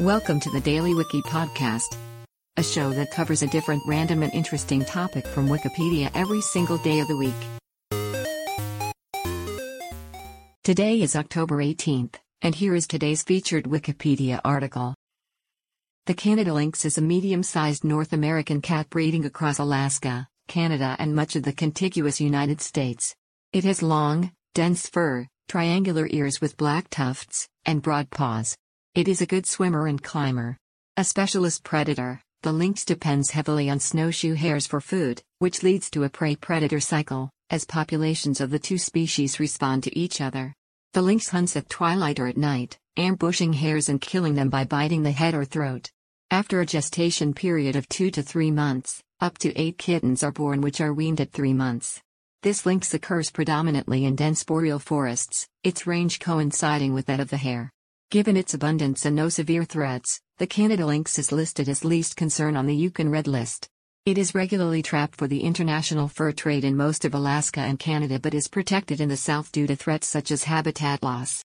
Welcome to the Daily Wiki Podcast, a show that covers a different random and interesting topic from Wikipedia every single day of the week. Today is October 18th, and here is today's featured Wikipedia article. The Canada lynx is a medium sized North American cat breeding across Alaska, Canada, and much of the contiguous United States. It has long, dense fur, triangular ears with black tufts, and broad paws. It is a good swimmer and climber. A specialist predator, the lynx depends heavily on snowshoe hares for food, which leads to a prey predator cycle, as populations of the two species respond to each other. The lynx hunts at twilight or at night, ambushing hares and killing them by biting the head or throat. After a gestation period of two to three months, up to eight kittens are born which are weaned at three months. This lynx occurs predominantly in dense boreal forests, its range coinciding with that of the hare. Given its abundance and no severe threats, the Canada lynx is listed as least concern on the IUCN Red List. It is regularly trapped for the international fur trade in most of Alaska and Canada but is protected in the south due to threats such as habitat loss.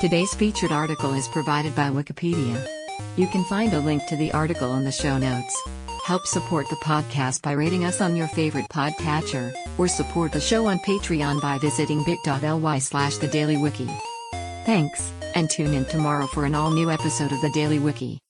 Today's featured article is provided by Wikipedia. You can find a link to the article in the show notes. Help support the podcast by rating us on your favorite podcatcher, or support the show on Patreon by visiting bit.ly slash the Daily Wiki. Thanks, and tune in tomorrow for an all new episode of the Daily Wiki.